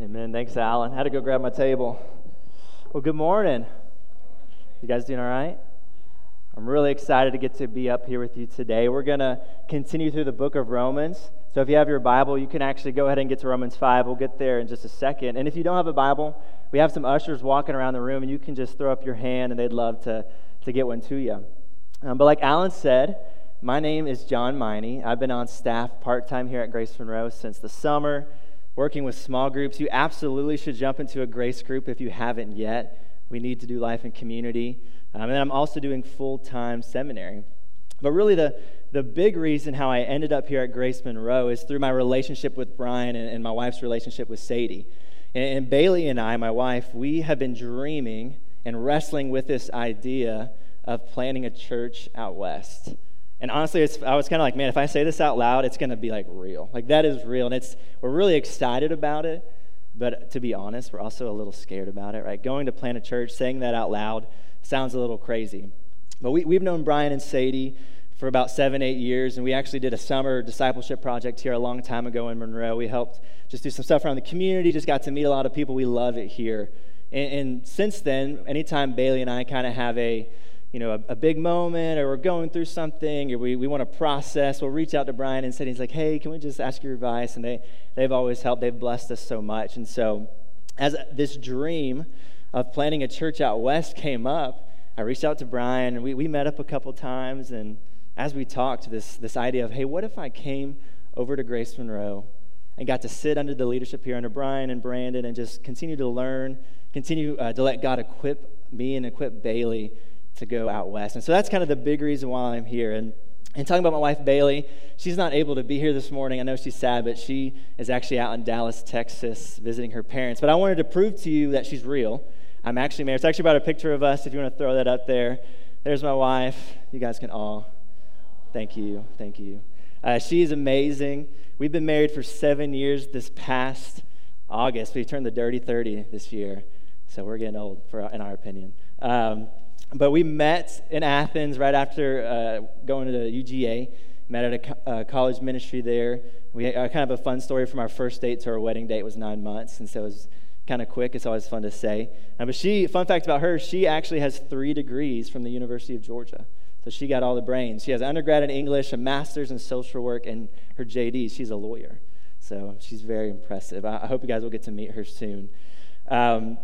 Amen. Thanks, Alan. Had to go grab my table. Well, good morning. You guys doing all right? I'm really excited to get to be up here with you today. We're going to continue through the book of Romans. So if you have your Bible, you can actually go ahead and get to Romans 5. We'll get there in just a second. And if you don't have a Bible, we have some ushers walking around the room, and you can just throw up your hand, and they'd love to, to get one to you. Um, but like Alan said, my name is John Miney. I've been on staff part time here at Grace Monroe since the summer working with small groups. You absolutely should jump into a grace group if you haven't yet. We need to do life in community. Um, and I'm also doing full time seminary. But really, the, the big reason how I ended up here at Grace Monroe is through my relationship with Brian and, and my wife's relationship with Sadie. And, and Bailey and I, my wife, we have been dreaming and wrestling with this idea of planning a church out west. And honestly, I was kind of like, man, if I say this out loud, it's going to be like real. Like that is real. And it's, we're really excited about it. But to be honest, we're also a little scared about it, right? Going to plant a church, saying that out loud sounds a little crazy. But we, we've known Brian and Sadie for about seven, eight years, and we actually did a summer discipleship project here a long time ago in Monroe. We helped just do some stuff around the community, just got to meet a lot of people. We love it here. And, and since then, anytime Bailey and I kind of have a you know, a, a, big moment or we're going through something or we, we want to process, we'll reach out to Brian and say, he's like, hey, can we just ask your advice? And they, they've always helped. They've blessed us so much. And so as this dream of planting a church out west came up, I reached out to Brian and we, we met up a couple times. And as we talked, this, this idea of, hey, what if I came over to Grace Monroe and got to sit under the leadership here under Brian and Brandon and just continue to learn, continue uh, to let God equip me and equip Bailey to go out west. And so that's kind of the big reason why I'm here. And, and talking about my wife, Bailey, she's not able to be here this morning. I know she's sad, but she is actually out in Dallas, Texas, visiting her parents. But I wanted to prove to you that she's real. I'm actually married. It's actually about a picture of us, if you want to throw that up there. There's my wife. You guys can all. Thank you. Thank you. Uh, she is amazing. We've been married for seven years this past August. We turned the dirty 30 this year. So we're getting old, for, in our opinion. Um, but we met in Athens right after uh, going to the UGA, met at a co- uh, college ministry there. We had uh, kind of a fun story from our first date to our wedding date was nine months, and so it was kind of quick. It's always fun to say. Uh, but she, fun fact about her, she actually has three degrees from the University of Georgia. So she got all the brains. She has undergrad in English, a master's in social work, and her JD. She's a lawyer. So she's very impressive. I, I hope you guys will get to meet her soon. Um,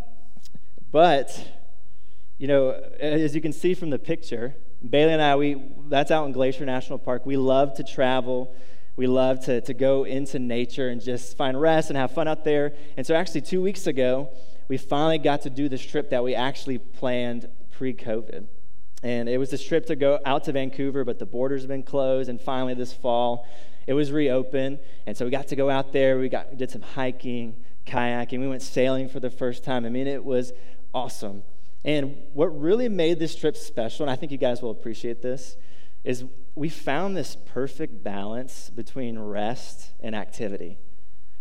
but you know, as you can see from the picture, Bailey and I, we, that's out in Glacier National Park. We love to travel. We love to, to go into nature and just find rest and have fun out there. And so, actually, two weeks ago, we finally got to do this trip that we actually planned pre COVID. And it was this trip to go out to Vancouver, but the borders have been closed. And finally, this fall, it was reopened. And so we got to go out there. We got, did some hiking, kayaking. We went sailing for the first time. I mean, it was awesome. And what really made this trip special, and I think you guys will appreciate this, is we found this perfect balance between rest and activity.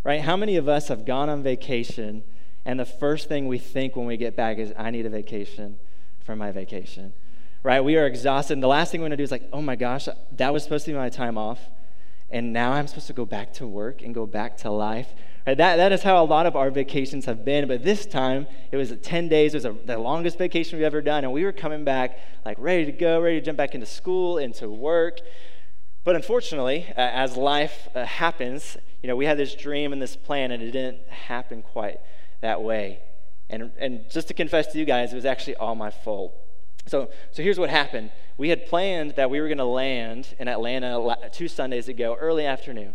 Right? How many of us have gone on vacation and the first thing we think when we get back is, I need a vacation from my vacation? Right? We are exhausted. And the last thing we want to do is like, oh my gosh, that was supposed to be my time off. And now I'm supposed to go back to work and go back to life. Right, that, that is how a lot of our vacations have been. But this time, it was 10 days. It was a, the longest vacation we've ever done. And we were coming back, like, ready to go, ready to jump back into school, into work. But unfortunately, uh, as life uh, happens, you know, we had this dream and this plan, and it didn't happen quite that way. And, and just to confess to you guys, it was actually all my fault. So, so here's what happened. We had planned that we were going to land in Atlanta two Sundays ago, early afternoon,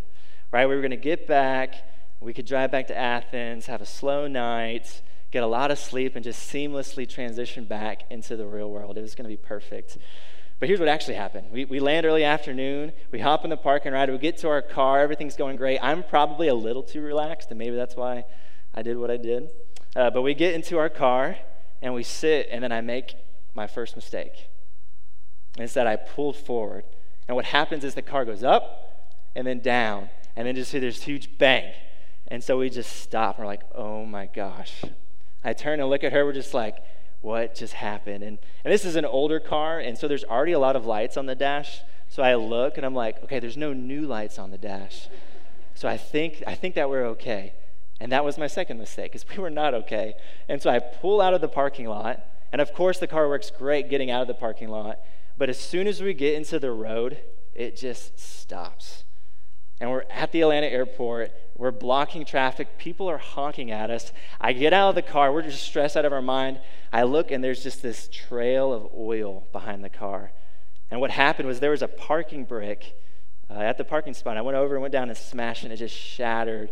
right? We were going to get back we could drive back to Athens, have a slow night, get a lot of sleep, and just seamlessly transition back into the real world. It was going to be perfect. But here's what actually happened. We, we land early afternoon. We hop in the parking ride. We get to our car. Everything's going great. I'm probably a little too relaxed, and maybe that's why I did what I did. Uh, but we get into our car, and we sit, and then I make my first mistake. It's that I pulled forward. And what happens is the car goes up and then down, and then just see this huge bang. And so we just stop. We're like, oh my gosh. I turn and look at her. We're just like, what just happened? And, and this is an older car, and so there's already a lot of lights on the dash. So I look and I'm like, okay, there's no new lights on the dash. So I think, I think that we're okay. And that was my second mistake because we were not okay. And so I pull out of the parking lot. And of course, the car works great getting out of the parking lot. But as soon as we get into the road, it just stops. And we're at the Atlanta airport. We're blocking traffic. People are honking at us. I get out of the car. We're just stressed out of our mind. I look, and there's just this trail of oil behind the car. And what happened was there was a parking brick uh, at the parking spot. I went over and went down and smashed and it just shattered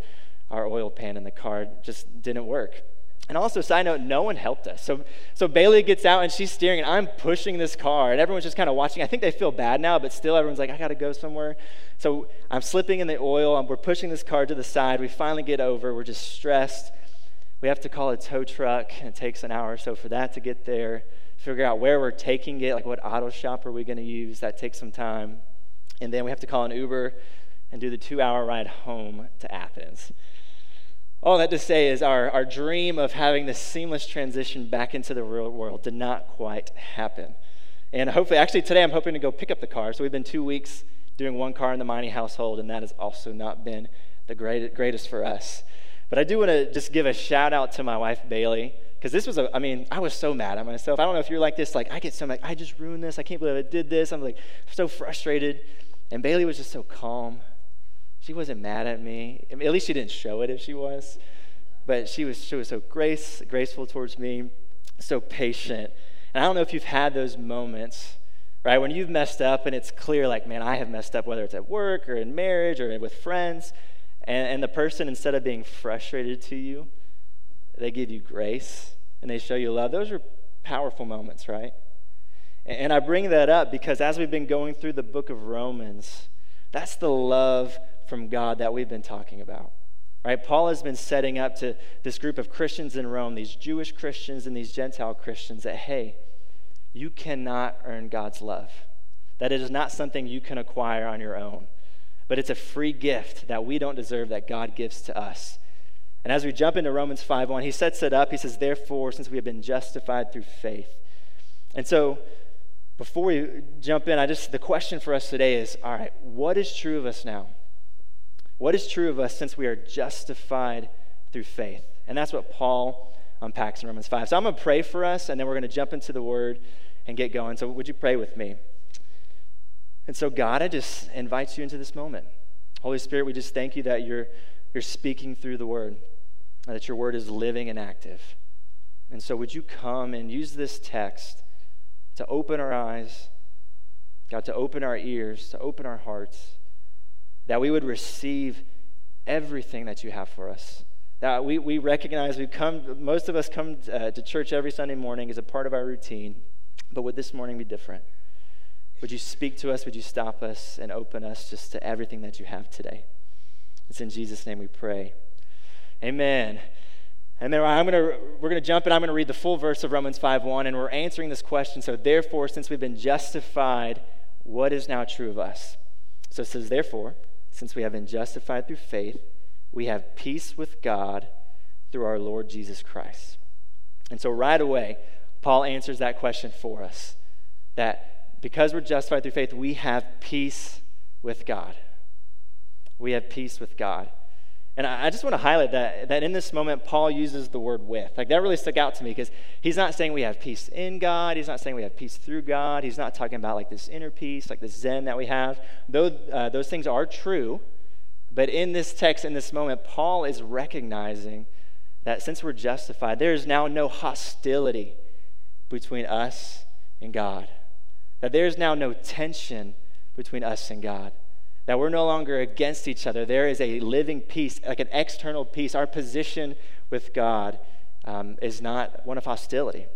our oil pan in the car. It just didn't work. And also, side note, no one helped us. So, so Bailey gets out and she's steering, and I'm pushing this car, and everyone's just kind of watching. I think they feel bad now, but still, everyone's like, I got to go somewhere. So I'm slipping in the oil, we're pushing this car to the side. We finally get over. We're just stressed. We have to call a tow truck, it takes an hour or so for that to get there. Figure out where we're taking it, like what auto shop are we going to use. That takes some time. And then we have to call an Uber and do the two hour ride home to Athens. All that to say is our, our dream of having this seamless transition back into the real world did not quite happen. And hopefully, actually, today I'm hoping to go pick up the car. So we've been two weeks doing one car in the Miney household, and that has also not been the great, greatest for us. But I do want to just give a shout out to my wife, Bailey, because this was a, I mean, I was so mad at myself. I don't know if you're like this, like, I get so mad, I just ruined this. I can't believe I did this. I'm like so frustrated. And Bailey was just so calm. She wasn't mad at me. I mean, at least she didn't show it if she was. But she was, she was so grace, graceful towards me, so patient. And I don't know if you've had those moments, right, when you've messed up and it's clear, like, man, I have messed up, whether it's at work or in marriage or with friends. And, and the person, instead of being frustrated to you, they give you grace and they show you love. Those are powerful moments, right? And I bring that up because as we've been going through the book of Romans, that's the love from God that we've been talking about. Right? Paul has been setting up to this group of Christians in Rome, these Jewish Christians and these Gentile Christians, that hey, you cannot earn God's love. That it is not something you can acquire on your own, but it's a free gift that we don't deserve that God gives to us. And as we jump into Romans 5:1, he sets it up. He says, Therefore, since we have been justified through faith. And so before we jump in, I just the question for us today is all right, what is true of us now? What is true of us since we are justified through faith? And that's what Paul unpacks in Romans 5. So I'm going to pray for us, and then we're going to jump into the word and get going. So would you pray with me? And so, God, I just invite you into this moment. Holy Spirit, we just thank you that you're, you're speaking through the word, and that your word is living and active. And so, would you come and use this text to open our eyes, God, to open our ears, to open our hearts, that we would receive everything that you have for us. That we, we recognize we come, most of us come uh, to church every Sunday morning as a part of our routine, but would this morning be different? Would you speak to us? Would you stop us and open us just to everything that you have today? It's in Jesus' name we pray. Amen. And then I'm gonna, we're going to jump in. I'm going to read the full verse of Romans 5.1, and we're answering this question. So, therefore, since we've been justified, what is now true of us? So it says, therefore, since we have been justified through faith, we have peace with God through our Lord Jesus Christ. And so, right away, Paul answers that question for us that because we're justified through faith, we have peace with God. We have peace with God. And I just want to highlight that, that in this moment, Paul uses the word with. Like, that really stuck out to me because he's not saying we have peace in God. He's not saying we have peace through God. He's not talking about like this inner peace, like this Zen that we have. Though uh, those things are true, but in this text, in this moment, Paul is recognizing that since we're justified, there is now no hostility between us and God. That there is now no tension between us and God that we're no longer against each other. There is a living peace, like an external peace. Our position with God um, is not one of hostility.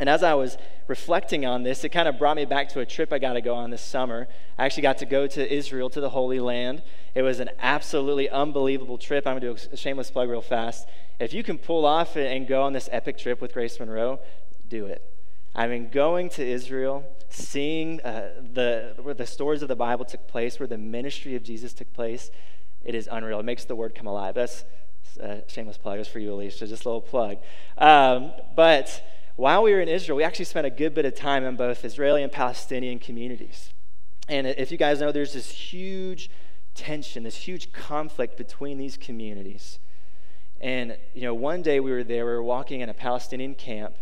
And as I was reflecting on this, it kind of brought me back to a trip I got to go on this summer. I actually got to go to Israel, to the Holy Land. It was an absolutely unbelievable trip. I'm going to do a shameless plug real fast. If you can pull off and go on this epic trip with Grace Monroe, do it. I mean, going to Israel, seeing uh, the, where the stories of the Bible took place, where the ministry of Jesus took place, it is unreal. It makes the word come alive. That's a shameless plug. It's for you, Alicia. Just a little plug. Um, but while we were in Israel, we actually spent a good bit of time in both Israeli and Palestinian communities. And if you guys know, there's this huge tension, this huge conflict between these communities. And, you know, one day we were there, we were walking in a Palestinian camp,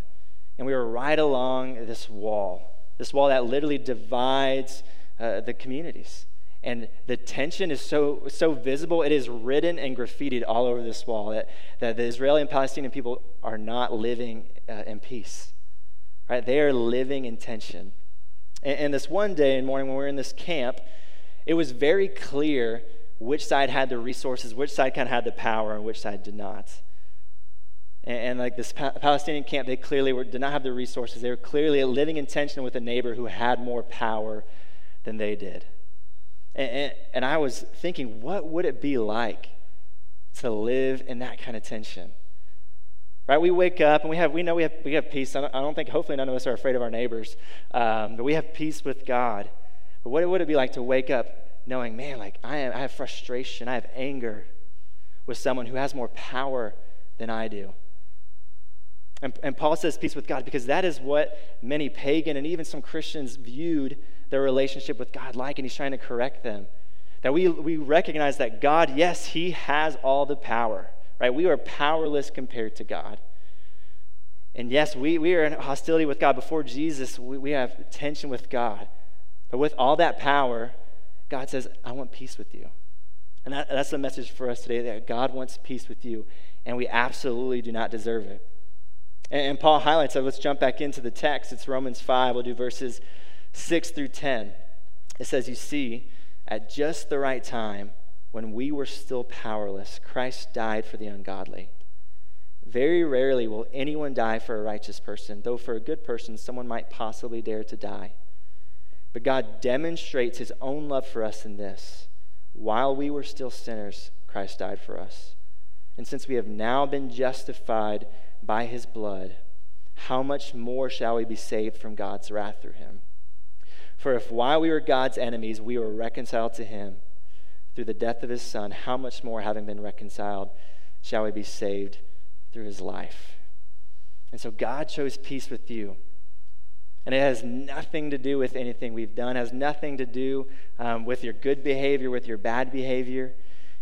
and we were right along this wall, this wall that literally divides uh, the communities. And the tension is so, so visible, it is written and graffitied all over this wall that, that the Israeli and Palestinian people are not living uh, in peace. Right? They are living in tension. And, and this one day in morning when we were in this camp, it was very clear which side had the resources, which side kind of had the power, and which side did not. And, and like this pa- Palestinian camp, they clearly were, did not have the resources. They were clearly living in tension with a neighbor who had more power than they did. And, and, and I was thinking, what would it be like to live in that kind of tension? Right? We wake up and we have we know we have we have peace. I don't, I don't think hopefully none of us are afraid of our neighbors, um, but we have peace with God. But what would it be like to wake up knowing, man, like I, am, I have frustration, I have anger with someone who has more power than I do? And, and Paul says peace with God because that is what many pagan and even some Christians viewed their relationship with God like, and he's trying to correct them. That we, we recognize that God, yes, he has all the power, right? We are powerless compared to God. And yes, we, we are in hostility with God. Before Jesus, we, we have tension with God. But with all that power, God says, I want peace with you. And that, that's the message for us today that God wants peace with you, and we absolutely do not deserve it. And, Paul highlights that. Let's jump back into the text. It's Romans 5. We'll do verses 6 through 10. It says, You see, at just the right time, when we were still powerless, Christ died for the ungodly. Very rarely will anyone die for a righteous person, though for a good person, someone might possibly dare to die. But God demonstrates his own love for us in this while we were still sinners, Christ died for us. And since we have now been justified by his blood, how much more shall we be saved from God's wrath through him? For if while we were God's enemies, we were reconciled to him through the death of his son, how much more, having been reconciled, shall we be saved through his life? And so God chose peace with you. And it has nothing to do with anything we've done, it has nothing to do um, with your good behavior, with your bad behavior.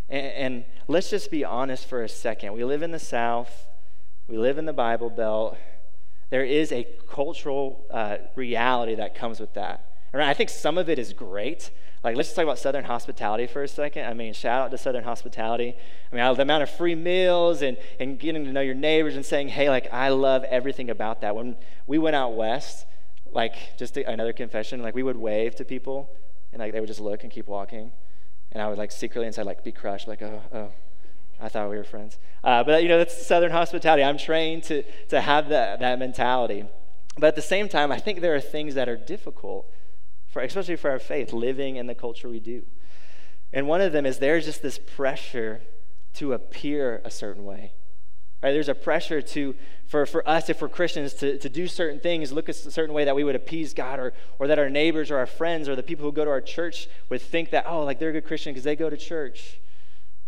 And, and let's just be honest for a second. We live in the South, we live in the Bible Belt. There is a cultural uh, reality that comes with that. And I think some of it is great. Like, let's just talk about Southern hospitality for a second. I mean, shout out to Southern hospitality. I mean, the amount of free meals and, and getting to know your neighbors and saying, hey, like, I love everything about that. When we went out west, like, just to, another confession, like, we would wave to people and, like, they would just look and keep walking. And I would, like, secretly inside, like, be crushed, like, oh, oh, I thought we were friends. Uh, but, you know, that's Southern hospitality. I'm trained to, to have that, that mentality. But at the same time, I think there are things that are difficult for, especially for our faith, living in the culture we do. And one of them is there's just this pressure to appear a certain way. Right? There's a pressure to, for, for us, if we're Christians, to, to do certain things, look a certain way that we would appease God, or, or that our neighbors or our friends or the people who go to our church would think that, oh, like they're a good Christian because they go to church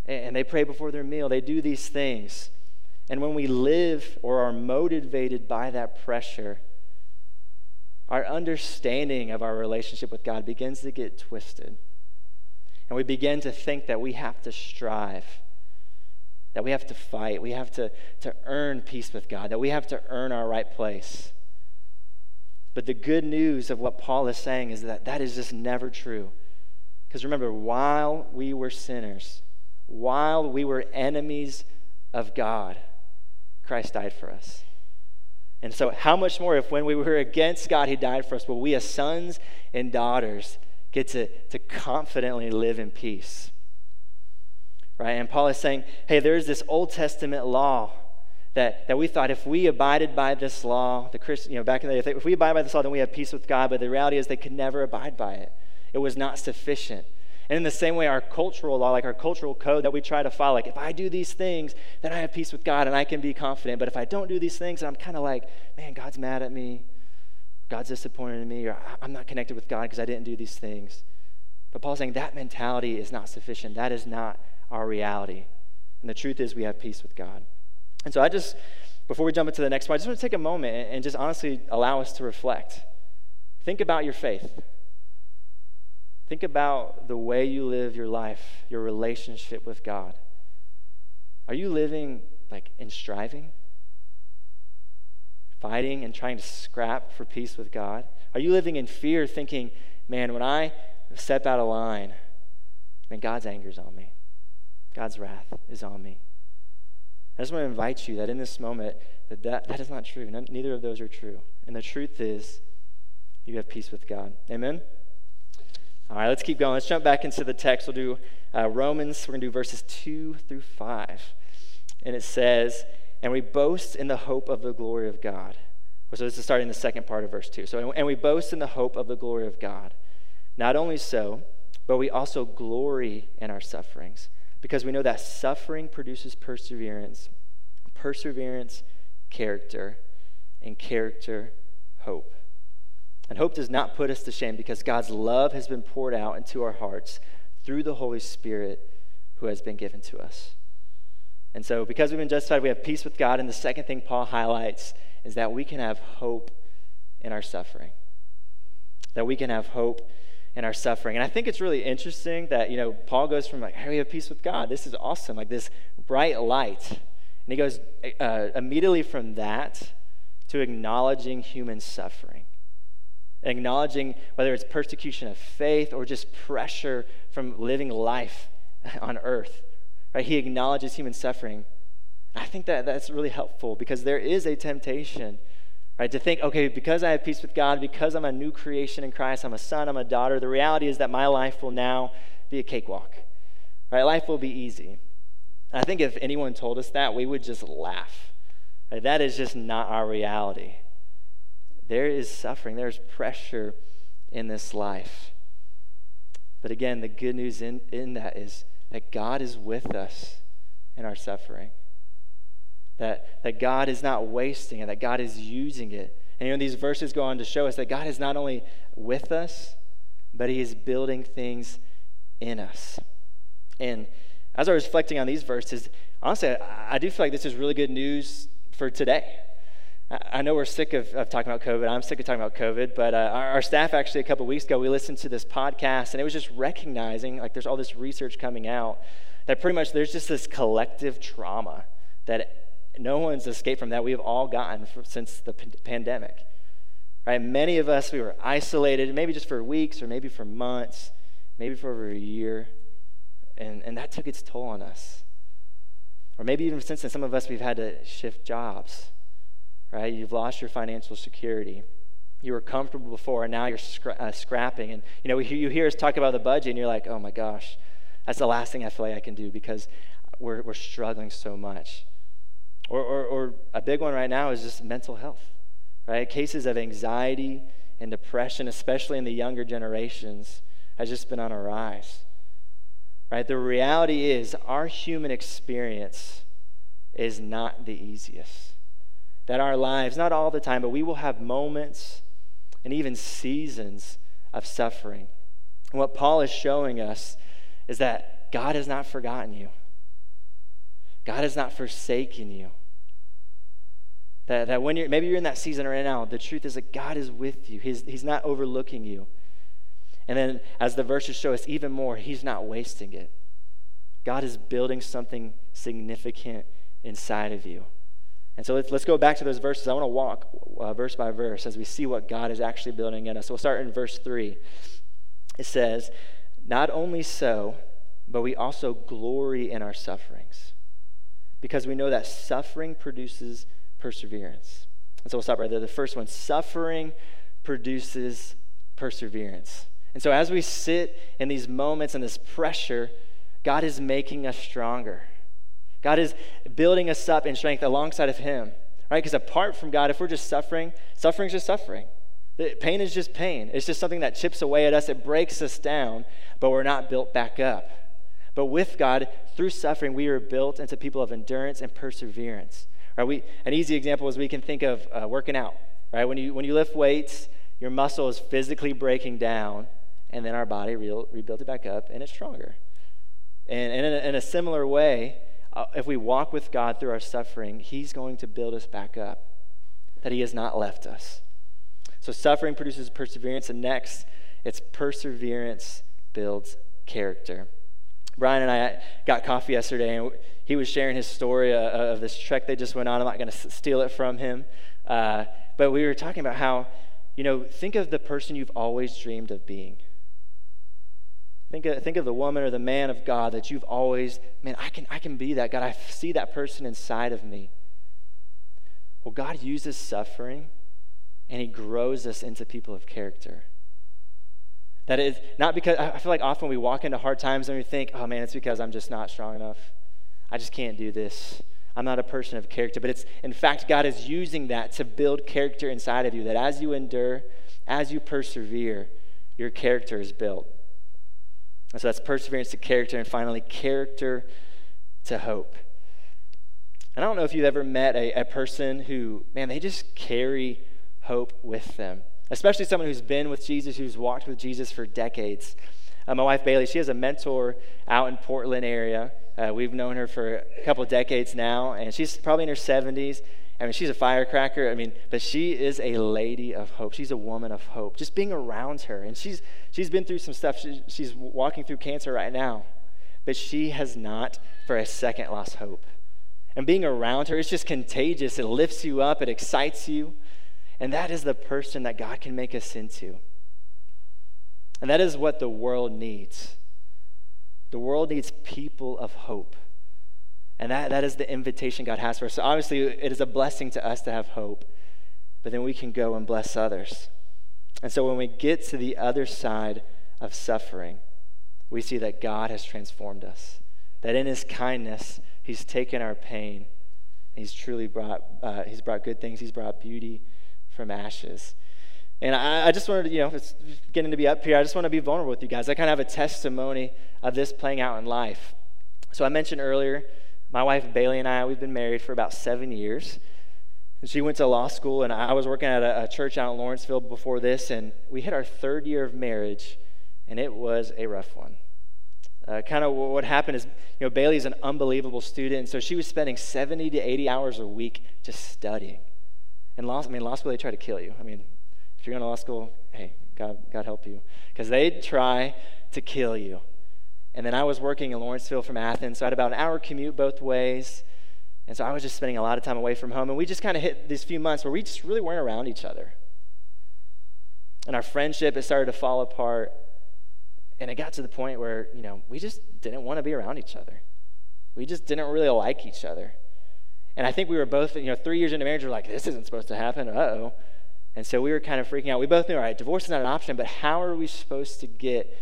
and, they pray before their meal. They do these things. And when we live or are motivated by that pressure, our understanding of our relationship with God begins to get twisted. And we begin to think that we have to strive, that we have to fight, we have to, to earn peace with God, that we have to earn our right place. But the good news of what Paul is saying is that that is just never true. Because remember, while we were sinners, while we were enemies of God, Christ died for us. And so, how much more if when we were against God, He died for us, will we as sons and daughters get to, to confidently live in peace? Right? And Paul is saying, hey, there's this Old Testament law that, that we thought if we abided by this law, the Christian, you know, back in the day, if we abide by this law, then we have peace with God. But the reality is they could never abide by it. It was not sufficient. And in the same way, our cultural law, like our cultural code that we try to follow, like if I do these things, then I have peace with God and I can be confident. But if I don't do these things, I'm kind of like, man, God's mad at me, God's disappointed in me, or I'm not connected with God because I didn't do these things. But Paul's saying that mentality is not sufficient. That is not our reality. And the truth is, we have peace with God. And so I just, before we jump into the next point, I just want to take a moment and just honestly allow us to reflect. Think about your faith. Think about the way you live your life, your relationship with God. Are you living like in striving? Fighting and trying to scrap for peace with God? Are you living in fear, thinking, man, when I step out of line, man, God's anger is on me? God's wrath is on me. I just want to invite you that in this moment, that, that, that is not true. Neither of those are true. And the truth is, you have peace with God. Amen? All right, let's keep going. Let's jump back into the text. We'll do uh, Romans. We're going to do verses 2 through 5. And it says, And we boast in the hope of the glory of God. So this is starting the second part of verse 2. So, and we boast in the hope of the glory of God. Not only so, but we also glory in our sufferings because we know that suffering produces perseverance, perseverance, character, and character, hope. And hope does not put us to shame because God's love has been poured out into our hearts through the Holy Spirit who has been given to us. And so, because we've been justified, we have peace with God. And the second thing Paul highlights is that we can have hope in our suffering. That we can have hope in our suffering. And I think it's really interesting that, you know, Paul goes from like, hey, we have peace with God. This is awesome. Like this bright light. And he goes uh, immediately from that to acknowledging human suffering. Acknowledging whether it's persecution of faith or just pressure from living life on earth. Right? He acknowledges human suffering. I think that that's really helpful because there is a temptation Right? To think, okay, because I have peace with God, because I'm a new creation in Christ, I'm a son, I'm a daughter, the reality is that my life will now be a cakewalk. Right? Life will be easy. I think if anyone told us that, we would just laugh. Right? That is just not our reality. There is suffering, there's pressure in this life. But again, the good news in, in that is that God is with us in our suffering that, that God is not wasting it, that God is using it. And you know, these verses go on to show us that God is not only with us, but He is building things in us. And as I was reflecting on these verses, honestly, I, I do feel like this is really good news for today. I know we're sick of, of, talking about COVID. I'm sick of talking about COVID, but uh, our, our, staff actually a couple weeks ago, we listened to this podcast, and it was just recognizing, like, there's all this research coming out that pretty much there's just this collective trauma that no one's escaped from that. We've all gotten since the p- pandemic. Right? Many of us, we were isolated, maybe just for weeks or maybe for months, maybe for over a year. And, and that took its toll on us. Or maybe even since then, some of us, we've had to shift jobs. Right? You've lost your financial security. You were comfortable before, and now you're scra- uh, scrapping. And you know, you hear us talk about the budget, and you're like, "Oh my gosh, that's the last thing I feel like I can do because we're, we're struggling so much." Or, or, or a big one right now is just mental health, right? Cases of anxiety and depression, especially in the younger generations, has just been on a rise. Right? The reality is, our human experience is not the easiest. That our lives, not all the time, but we will have moments and even seasons of suffering. And what Paul is showing us is that God has not forgotten you. God has not forsaken you. That, that when you're, maybe you're in that season right now, the truth is that God is with you. He's, he's not overlooking you. And then as the verses show us even more, He's not wasting it. God is building something significant inside of you. And so let's, let's go back to those verses. I want to walk uh, verse by verse as we see what God is actually building in us. We'll start in verse 3. It says, Not only so, but we also glory in our sufferings because we know that suffering produces perseverance. And so we'll stop right there. The first one suffering produces perseverance. And so as we sit in these moments and this pressure, God is making us stronger. God is building us up in strength alongside of Him, right? Because apart from God, if we're just suffering, suffering's just suffering. Pain is just pain. It's just something that chips away at us, it breaks us down, but we're not built back up. But with God, through suffering, we are built into people of endurance and perseverance. Right? We, an easy example is we can think of uh, working out. Right? When you, when you lift weights, your muscle is physically breaking down, and then our body re- rebuilds it back up, and it's stronger. And, and in, a, in a similar way, uh, if we walk with God through our suffering, He's going to build us back up, that He has not left us. So suffering produces perseverance, and next, it's perseverance builds character. Brian and I got coffee yesterday, and he was sharing his story uh, of this trek they just went on. I'm not going to steal it from him. Uh, but we were talking about how, you know, think of the person you've always dreamed of being. Think of, think of the woman or the man of God that you've always, man, I can, I can be that. God, I see that person inside of me. Well, God uses suffering and He grows us into people of character. That is not because I feel like often we walk into hard times and we think, oh man, it's because I'm just not strong enough. I just can't do this. I'm not a person of character. But it's, in fact, God is using that to build character inside of you, that as you endure, as you persevere, your character is built. And so that's perseverance to character, and finally, character to hope. And I don't know if you've ever met a, a person who, man, they just carry hope with them especially someone who's been with Jesus, who's walked with Jesus for decades. Uh, my wife Bailey, she has a mentor out in Portland area. Uh, we've known her for a couple decades now, and she's probably in her 70s. I mean, she's a firecracker. I mean, but she is a lady of hope. She's a woman of hope. Just being around her, and she's she's been through some stuff. She, she's walking through cancer right now, but she has not for a second lost hope. And being around her, it's just contagious. It lifts you up. It excites you. And that is the person that God can make us into. And that is what the world needs. The world needs people of hope. And that, that is the invitation God has for us. So obviously, it is a blessing to us to have hope, but then we can go and bless others. And so when we get to the other side of suffering, we see that God has transformed us. That in his kindness, he's taken our pain. He's truly brought, uh, he's brought good things. He's brought beauty from ashes. And I, I, just wanted to, you know, if it's getting to be up here. I just want to be vulnerable with you guys. I kind of have a testimony of this playing out in life. So I mentioned earlier, my wife Bailey and I, we've been married for about seven years. And she went to law school, and I was working at a, a church out in Lawrenceville before this, and we hit our third year of marriage, and it was a rough one. Uh, kind of what happened is, you know, Bailey's an unbelievable student, and so she was spending 70 to 80 hours a week just studying. And law, I mean, law school, they try to kill you. I mean, if you're going to law school, hey, God, God help you. Because they try to kill you. And then I was working in Lawrenceville from Athens, so I had about an hour commute both ways. And so I was just spending a lot of time away from home. And we just kind of hit these few months where we just really weren't around each other. And our friendship, it started to fall apart. And it got to the point where, you know, we just didn't want to be around each other. We just didn't really like each other. And I think we were both, you know, three years into marriage, we are like, this isn't supposed to happen. Uh oh. And so we were kind of freaking out. We both knew, all right, divorce is not an option, but how are we supposed to get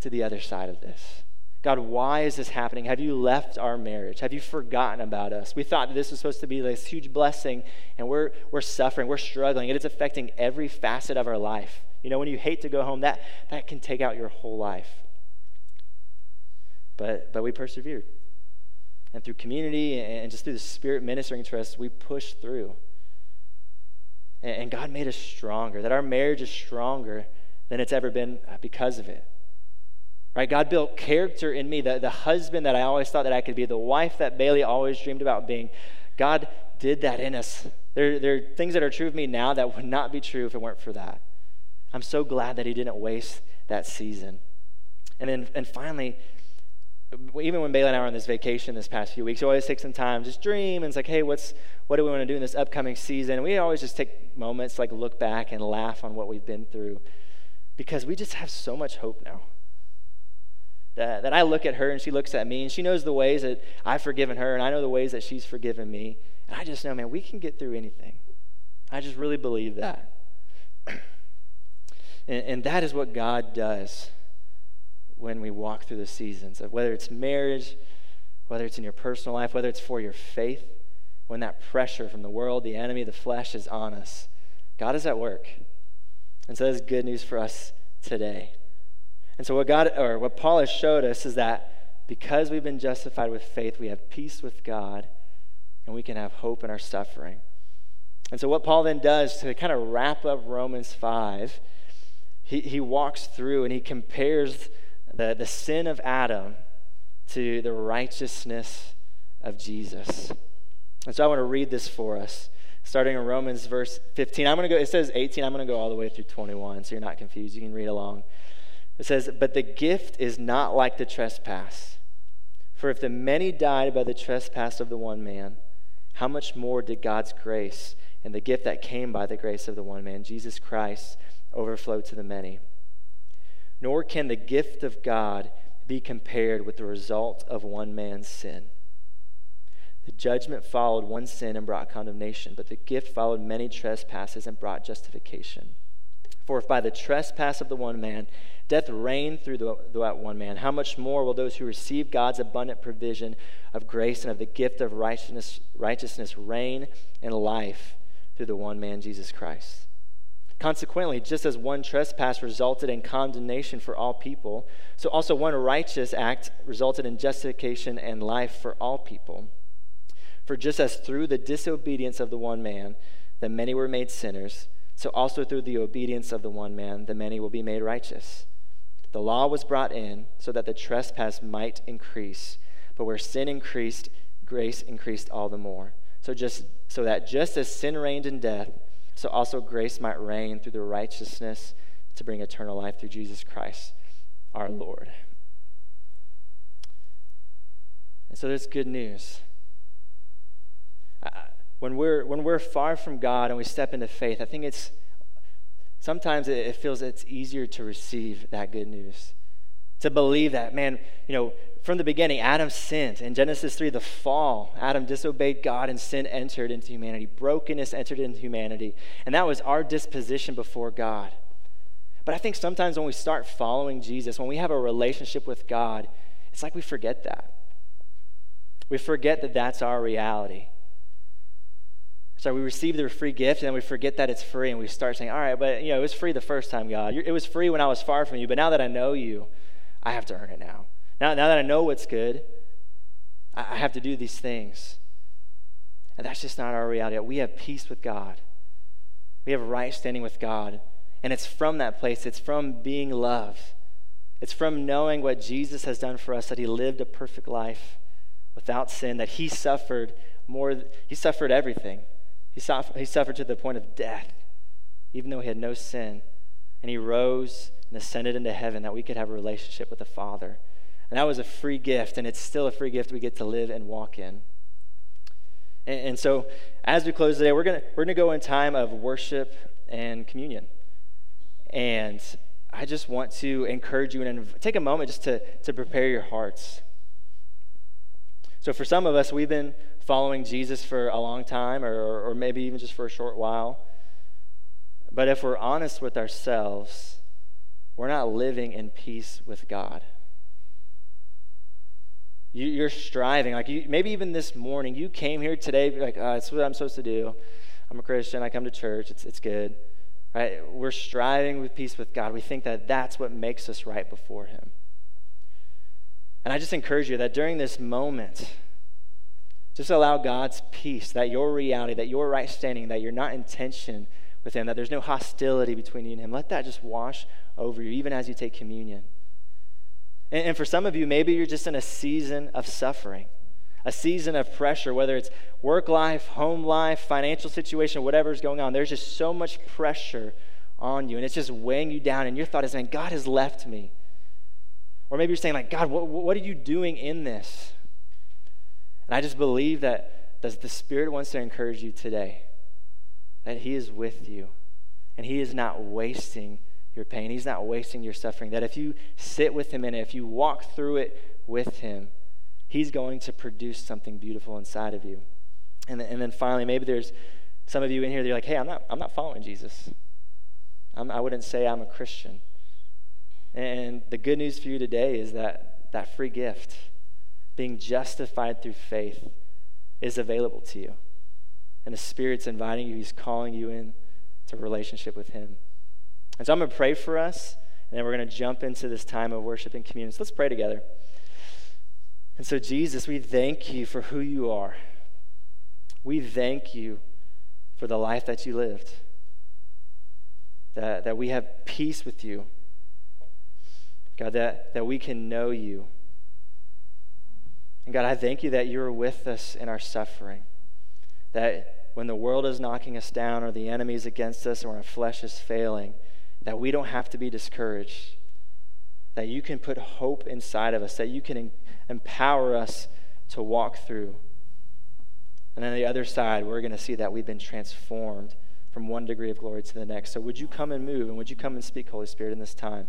to the other side of this? God, why is this happening? Have you left our marriage? Have you forgotten about us? We thought this was supposed to be this huge blessing, and we're, we're suffering, we're struggling, and it's affecting every facet of our life. You know, when you hate to go home, that, that can take out your whole life. But, but we persevered. And through community and just through the Spirit ministering to us, we pushed through. And God made us stronger, that our marriage is stronger than it's ever been because of it. Right? God built character in me, the, the husband that I always thought that I could be, the wife that Bailey always dreamed about being. God did that in us. There, there are things that are true of me now that would not be true if it weren't for that. I'm so glad that He didn't waste that season. And then, and finally, even when Bailey and I were on this vacation this past few weeks, we always take some time, just dream, and it's like, hey, what's what do we want to do in this upcoming season? And we always just take moments, like look back and laugh on what we've been through, because we just have so much hope now. That, that I look at her and she looks at me, and she knows the ways that I've forgiven her, and I know the ways that she's forgiven me, and I just know, man, we can get through anything. I just really believe that. and, and that is what God does when we walk through the seasons of whether it's marriage, whether it's in your personal life, whether it's for your faith, when that pressure from the world, the enemy, the flesh is on us. God is at work. And so that's good news for us today. And so what God or what Paul has showed us is that because we've been justified with faith, we have peace with God and we can have hope in our suffering. And so what Paul then does to kind of wrap up Romans 5, he, he walks through and he compares the, the sin of Adam to the righteousness of Jesus. And so I want to read this for us, starting in Romans verse 15. I'm going to go, it says 18, I'm going to go all the way through 21, so you're not confused. You can read along. It says, But the gift is not like the trespass. For if the many died by the trespass of the one man, how much more did God's grace and the gift that came by the grace of the one man, Jesus Christ, overflow to the many? Nor can the gift of God be compared with the result of one man's sin. The judgment followed one sin and brought condemnation, but the gift followed many trespasses and brought justification. For if by the trespass of the one man Death reigned through that one man. How much more will those who receive God's abundant provision of grace and of the gift of righteousness, righteousness reign in life through the one man, Jesus Christ? Consequently, just as one trespass resulted in condemnation for all people, so also one righteous act resulted in justification and life for all people. For just as through the disobedience of the one man, the many were made sinners, so also through the obedience of the one man, the many will be made righteous. The law was brought in so that the trespass might increase, but where sin increased, grace increased all the more. So just so that just as sin reigned in death, so also grace might reign through the righteousness to bring eternal life through Jesus Christ, our Lord. And so there's good news. When we're when we're far from God and we step into faith, I think it's sometimes it feels it's easier to receive that good news. To believe that, man, you know, from the beginning, Adam sinned. In Genesis 3, the fall, Adam disobeyed God and sin entered into humanity. Brokenness entered into humanity. And that was our disposition before God. But I think sometimes when we start following Jesus, when we have a relationship with God, it's like we forget that. We forget that that's our reality. So we receive the free gift and then we forget that it's free and we start saying, all right, but you know, it was free the first time, God. It was free when I was far from you, but now that I know you, I have to earn it now. Now, now that I know what's good, I have to do these things. And that's just not our reality. We have peace with God. We have right standing with God. And it's from that place, it's from being loved. It's from knowing what Jesus has done for us, that he lived a perfect life without sin, that he suffered more, he suffered everything. He, suffered, he suffered to the point of death, even though he had no sin. And he rose and ascended into heaven that we could have a relationship with the Father. And that was a free gift, and it's still a free gift we get to live and walk in. And, and so, as we close today, we're going we're gonna go in time of worship and communion. And I just want to encourage you and take a moment just to, to prepare your hearts. So, for some of us, we've been following Jesus for a long time or, or maybe even just for a short while. But if we're honest with ourselves, we're not living in peace with God. You, are striving. Like you, maybe even this morning, you came here today, like, ah, oh, that's what I'm supposed to do. I'm a Christian. I come to church. It's, it's good. Right? We're striving with peace with God. We think that that's what makes us right before Him. And I just encourage you that during this moment, just allow God's peace, that your reality, that your right standing, that you're not in tension with Him, that there's no hostility between you and Him. Let that just wash over you, even as you take communion. And, and for some of you, maybe you're just in a season of suffering, a season of pressure, whether it's work life, home life, financial situation, whatever's going on. There's just so much pressure on you, and it's just weighing you down. And your thought is, man, God has left me. Or maybe you're saying, like, God, what, what are you doing in this? And I just believe that that the Spirit wants to encourage you today that He is with you and He is not wasting your pain. He's not wasting your suffering. That if you sit with Him in it, if you walk through it with Him, He's going to produce something beautiful inside of you. And, and then finally, maybe there's some of you in here that are like, hey, I'm not, I'm not following Jesus. I'm, I wouldn't say I'm a Christian. And the good news for you today is that that free gift being justified through faith is available to you. And the Spirit's inviting you, He's calling you in to relationship with Him. And so I'm going to pray for us, and then we're going to jump into this time of worship and communion. So let's pray together. And so, Jesus, we thank you for who you are. We thank you for the life that you lived, that, that we have peace with you. God, that, that we can know you. And God, I thank you that you're with us in our suffering. That when the world is knocking us down or the enemy is against us or our flesh is failing, that we don't have to be discouraged. That you can put hope inside of us, that you can empower us to walk through. And on the other side, we're going to see that we've been transformed from one degree of glory to the next. So, would you come and move and would you come and speak, Holy Spirit, in this time?